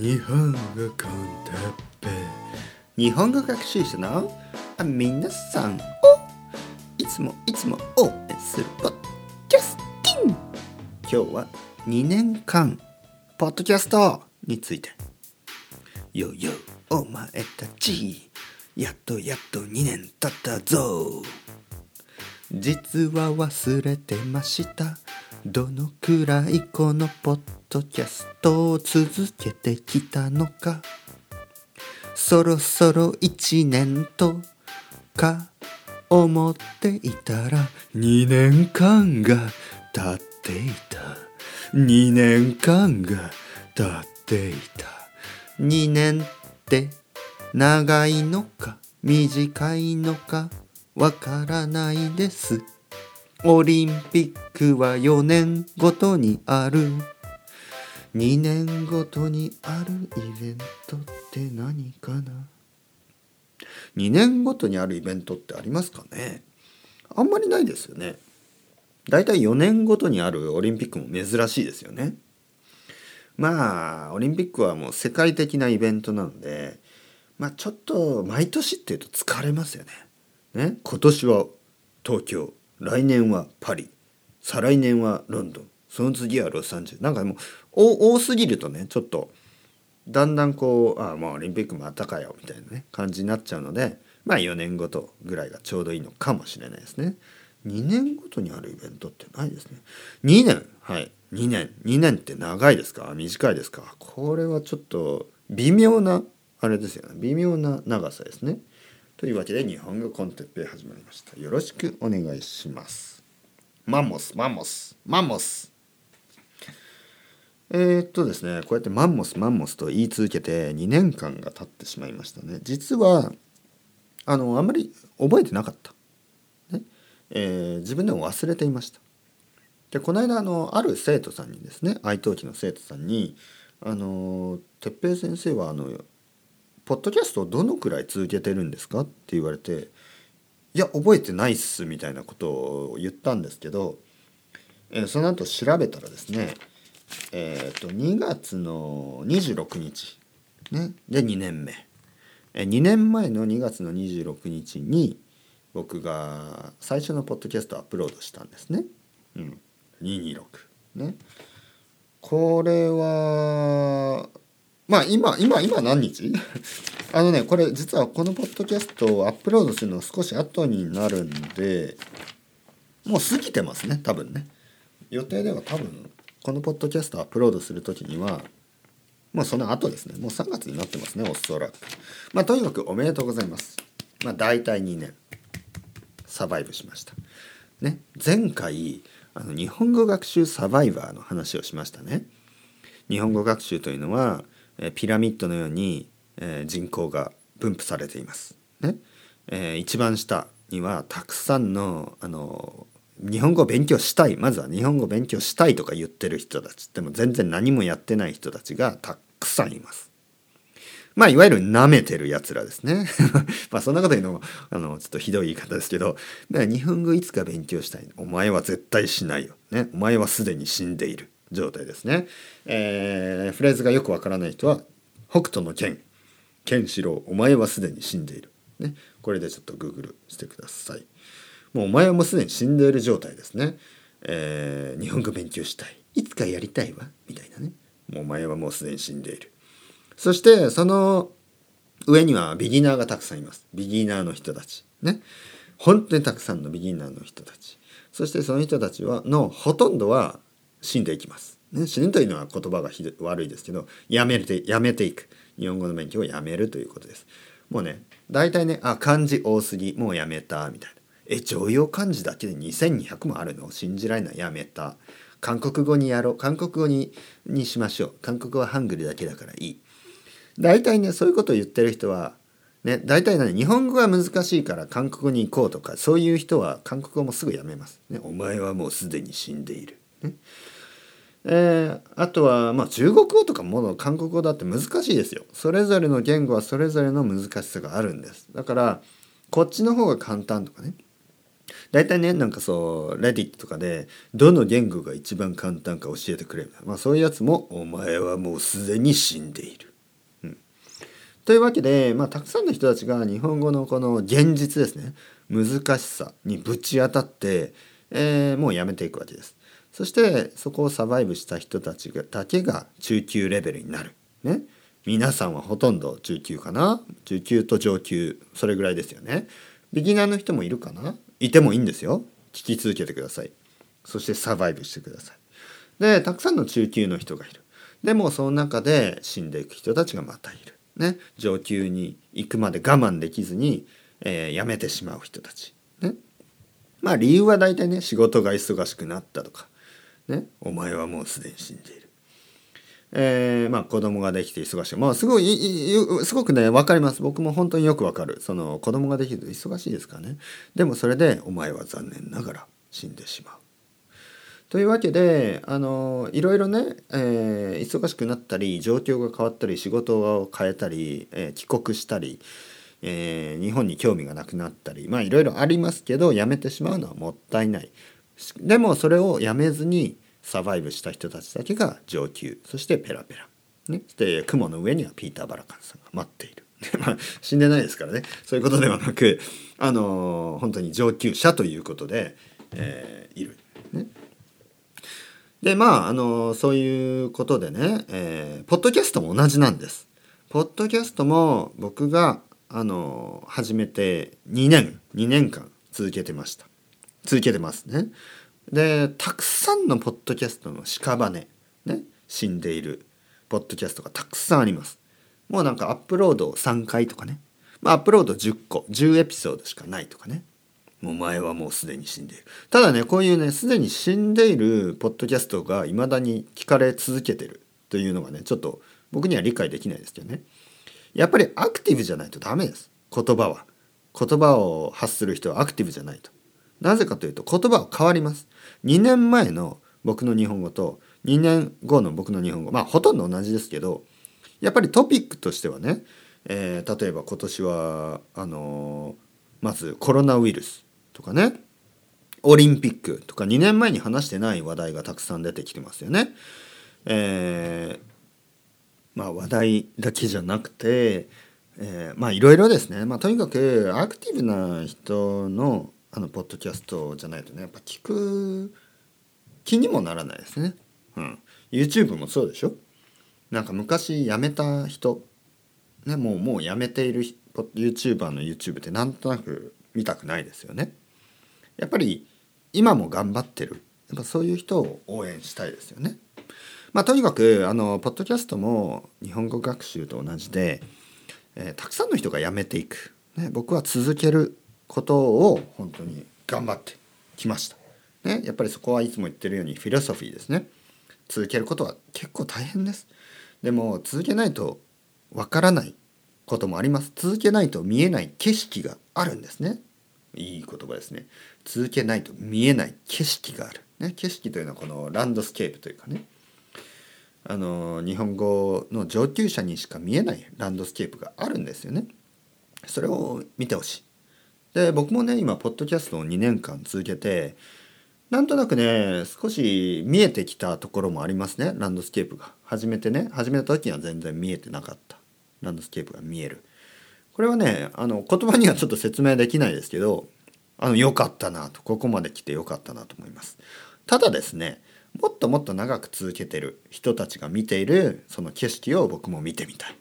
日本語コンテッペ日本語学習者のあ皆さんをいつもいつも応援するポッドキャスティン今日は2年間ポッドキャストについて。よよお前たちやっとやっと2年経ったぞ。実は忘れてました。どのくらいこのポッドキャストを続けてきたのか？そろそろ1年とか？思っていたら2年間が経っていた。2年間が経っていた。2年って長いのか？短いのか？わからないです。オリンピックは4年ごとにある。2年ごとにある。イベントって何かな。2年ごとにあるイベントってありますかね。あんまりないですよね。だいたい4年ごとにあるオリンピックも珍しいですよね。まあオリンピックはもう世界的なイベントなのでまあちょっと毎年っていうと疲れますよね。ね？今年は東京。来年はパリ。再来年はロンドン。その次はロサンゼルなんかもう多すぎるとねちょっとだんだんこうああもうオリンピックまたかよみたいなね感じになっちゃうのでまあ4年ごとぐらいがちょうどいいのかもしれないですね。2年ごとにあるイベントってないですね。2年。はい。2年。2年って長いですか？短いですか？これはちょっと微妙なあれですよね。微妙な長さですね。というわけで日本語コンテッペ始まりました。よろしくお願いします。マンモスマンモスマンモス。えー、っとですねこうやってマンモスマンモスと言い続けて2年間が経ってしまいましたね。実はあのあんまり覚えてなかった、ね。えー、自分でも忘れていました。でこの間あのある生徒さんにですね愛登記の生徒さんに「あの哲平先生はあのポッドキャストをどのくらい続けてるんですか?」って言われて「いや覚えてないっす」みたいなことを言ったんですけど、えー、その後調べたらですねえーと、2月の26日、ね、で2年目、え2年前の2月の26日に僕が最初のポッドキャストをアップロードしたんですね。うん、226ね。これはまあ今今今何日？あのねこれ実はこのポッドキャストをアップロードするの少し後になるんでもう過ぎてますね多分ね。予定では多分このポッドキャストアップロードする時にはもうその後ですね。もう3月になってますねおそらく。まあとにかくおめでとうございます。まあ大体2年。サバイブしました。ね。前回あの日本語学習サバイバーの話をしましたね。日本語学習というのはピラミッドのように人口が分布されています。ね、えー、一番下にはたくさんのあの日本語を勉強したいまずは日本語を勉強したいとか言ってる人たち。でも全然何もやってない人たちがたくさんいます。まあいわゆる舐めてるやつらですね。まあそんなこと言うのもあのちょっとひどい言い方ですけど。日本語いつか勉強したい。お前は絶対しないよ。ね、お前はすでに死んでいる。状態ですね。えー、フレーズがよくわからない人は北斗の剣剣士郎お前はすでに死んでいる。ね、これでちょっとグーグルしてください。もうお前はもうすでに死んでいる状態ですね。えー、日本語勉強したい。いつかやりたいわ。みたいなね。もうお前はもうすでに死んでいる。そしてその上にはビギナーがたくさんいます。ビギナーの人たち。ね。本当にたくさんのビギナーの人たち。そしてその人たちはのほとんどは死んでいきます。ね、死ぬというのは言葉がひど悪いですけどやめてやめていく。日本語の勉強をやめるということです。もうね大体ねあ漢字多すぎもうやめたみたいな。え常用漢字だけで2200もあるの信じられない。やめた。韓国語にやろう。韓国語ににしましょう。韓国語はハングルだけだからいい。大体ねそういうことを言ってる人はね大体ね日本語が難しいから韓国語に行こうとかそういう人は韓国語もすぐやめます、ね、お前はもうすでに死んでいる、ね。えー、あとは、まあ、中国語とかも韓国語だって難しいですよ。それぞれの言語はそれぞれの難しさがあるんです。だからこっちの方が簡単とかね。大体ねなんかそうレディットとかでどの言語が一番簡単か教えてくれるまあそういうやつも「お前はもうすでに死んでいる」というわけで、まあ、たくさんの人たちが日本語のこの現実ですね。難しさにぶち当たって、えー、もうやめていくわけです。そしてそこをサバイブした人たちだけが中級レベルになる。ね。皆さんはほとんど中級かな中級と上級それぐらいですよね。ビギナーの人もいるかないてもいいんですよ。聞き続けてください。そしてサバイブしてください。でたくさんの中級の人がいる。でもその中で死んでいく人たちがまたいる。ね、上級に行くまで我慢できずに、えー、辞めてしまう人たち。ね、まあ理由は大体ね仕事が忙しくなったとか、ね、お前はもうすでに死んでいる。えー、まあ子供ができて忙しい。まあすごい、すごくね、わかります。僕も本当によくわかる。その子供ができると忙しいですからね。でもそれでお前は残念ながら死んでしまう。というわけであのいろいろね、えー、忙しくなったり状況が変わったり仕事を変えたり、えー、帰国したり、えー、日本に興味がなくなったりまあいろいろありますけどやめてしまうのはもったいない。でもそれをやめずにサバイブした人たちだけが上級そしてペラペラ。ね、で雲の上にはピーター・バラカンさんが待っている。まあ、死んでないですからねそういうことではなくあの本当に上級者ということで、えー、いる。ねでまああのそういうことでね、えー、ポッドキャストも同じなんです。ポッドキャストも僕があの始めて2年2年間続けてました続けてますね。でたくさんのポッドキャストの屍ね死んでいるポッドキャストがたくさんあります。もうなんかアップロード3回とかね、まあ、アップロード10個10エピソードしかないとかねもう前はもうすでに死んでいる。ただね、こういうね、すでに死んでいるポッドキャストが未だに聞かれ続けてるというのがね、ちょっと僕には理解できないですけどね。やっぱりアクティブじゃないとダメです。言葉は。言葉を発する人はアクティブじゃないと。なぜかというと言葉は変わります。2年前の僕の日本語と2年後の僕の日本語、まあほとんど同じですけど、やっぱりトピックとしてはね、えー、例えば今年はあのー、まずコロナウイルスとかねオリンピックとか2年前に話してない話題がたくさん出てきてますよね。えー、まあ話題だけじゃなくて、えー、まあいろいろですね、まあ、とにかくアクティブな人のあのポッドキャストじゃないとねやっぱ聞く気にもならないですね。うん、YouTube もそうでしょ？なんか昔辞めた人、ね、もうもう辞めている YouTuber の YouTube ってなんとなく見たくないですよね。やっぱり今も頑張ってるやっぱそういう人を応援したいですよね。まあ、とにかくあのポッドキャストも日本語学習と同じで、えー、たくさんの人が辞めていく、ね、僕は続けることを本当に頑張ってきました。ね、やっぱりそこはいつも言ってるようにフィロソフィーですね。続けることは結構大変です。でも続けないとわからないこともあります。続けないと見えない景色があるんですね。いい言葉ですね。続けないと見えない景色がある。ね、景色というのはこのランドスケープというかねあの日本語の上級者にしか見えないランドスケープがあるんですよね。それを見てほしい。で僕もね今ポッドキャストを2年間続けてなんとなくね少し見えてきたところもありますねランドスケープが。初めてね始めた時には全然見えてなかったランドスケープが見える。これはねあの言葉にはちょっと説明できないですけどあの良かったなとここまで来て良かったなと思いますただですねもっともっと長く続けてる人たちが見ているその景色を僕も見てみたい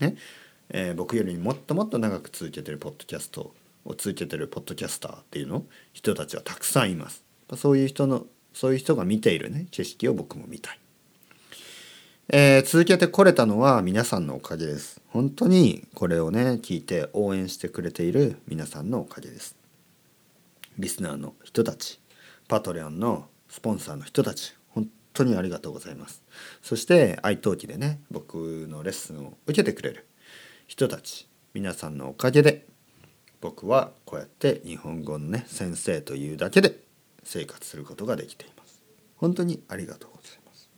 ね、えー、僕よりもっともっと長く続けてるポッドキャストを続けてるポッドキャスターっていうの？人たちはたくさんいますそういう人のそういう人が見ているね景色を僕も見たいえー、続けてこれたのは皆さんのおかげです。本当にこれをね聞いて応援してくれている皆さんのおかげです。リスナーの人たち、パトレオンのスポンサーの人たち、本当にありがとうございます。そして愛登記でね僕のレッスンを受けてくれる人たち、皆さんのおかげで僕はこうやって日本語のね先生というだけで生活することができています。本当にありがとうございます。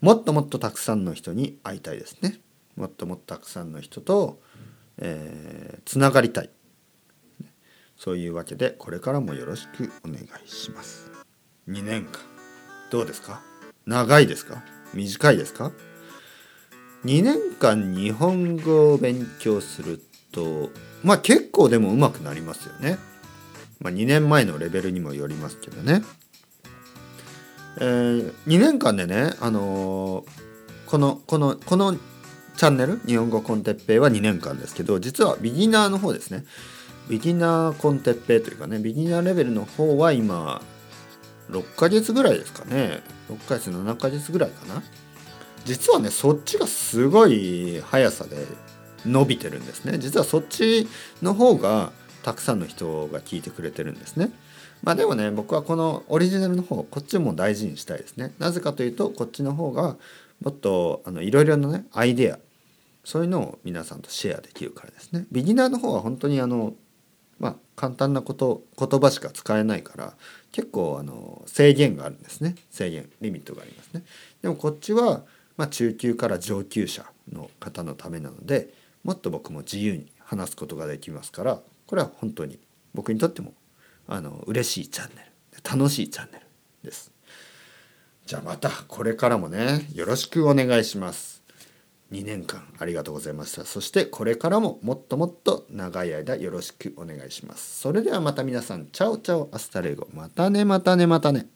もっともっとたくさんの人に会いたいですね。もっともっとたくさんの人と、えー、つながりたい。そういうわけでこれからもよろしくお願いします。2年間。どうですか？長いですか？短いですか？2年間日本語を勉強するとまあ結構でも上手くなりますよね。まあ、2年前のレベルにもよりますけどね。えー、2年間でね、あのー、このこのこのチャンネル日本語コンテッペイは2年間ですけど実はビギナーの方ですねビギナーコンテッペイというかねビギナーレベルの方は今6ヶ月ぐらいですかね6ヶ月7ヶ月ぐらいかな実はねそっちがすごい速さで伸びてるんですね。実はそっちの方がたくさんの人が聞いてくれてるんですね。まあでもね僕はこのオリジナルの方こっちも大事にしたいですね。なぜかというとこっちの方がもっといろいろなねアイデアそういうのを皆さんとシェアできるからですね。ビギナーの方は本当にあのまあ簡単なこと言葉しか使えないから結構あの制限があるんですね。制限リミットがありますね。でもこっちは、まあ、中級から上級者の方のためなのでもっと僕も自由に話すことができますからこれは本当に僕にとってもあの嬉しいチャンネル。楽しいチャンネルです。じゃあまたこれからもねよろしくお願いします。2年間ありがとうございました。そしてこれからももっともっと長い間よろしくお願いします。それではまた皆さん。 Chao chao。 Hasta luego。またねまたねまたね。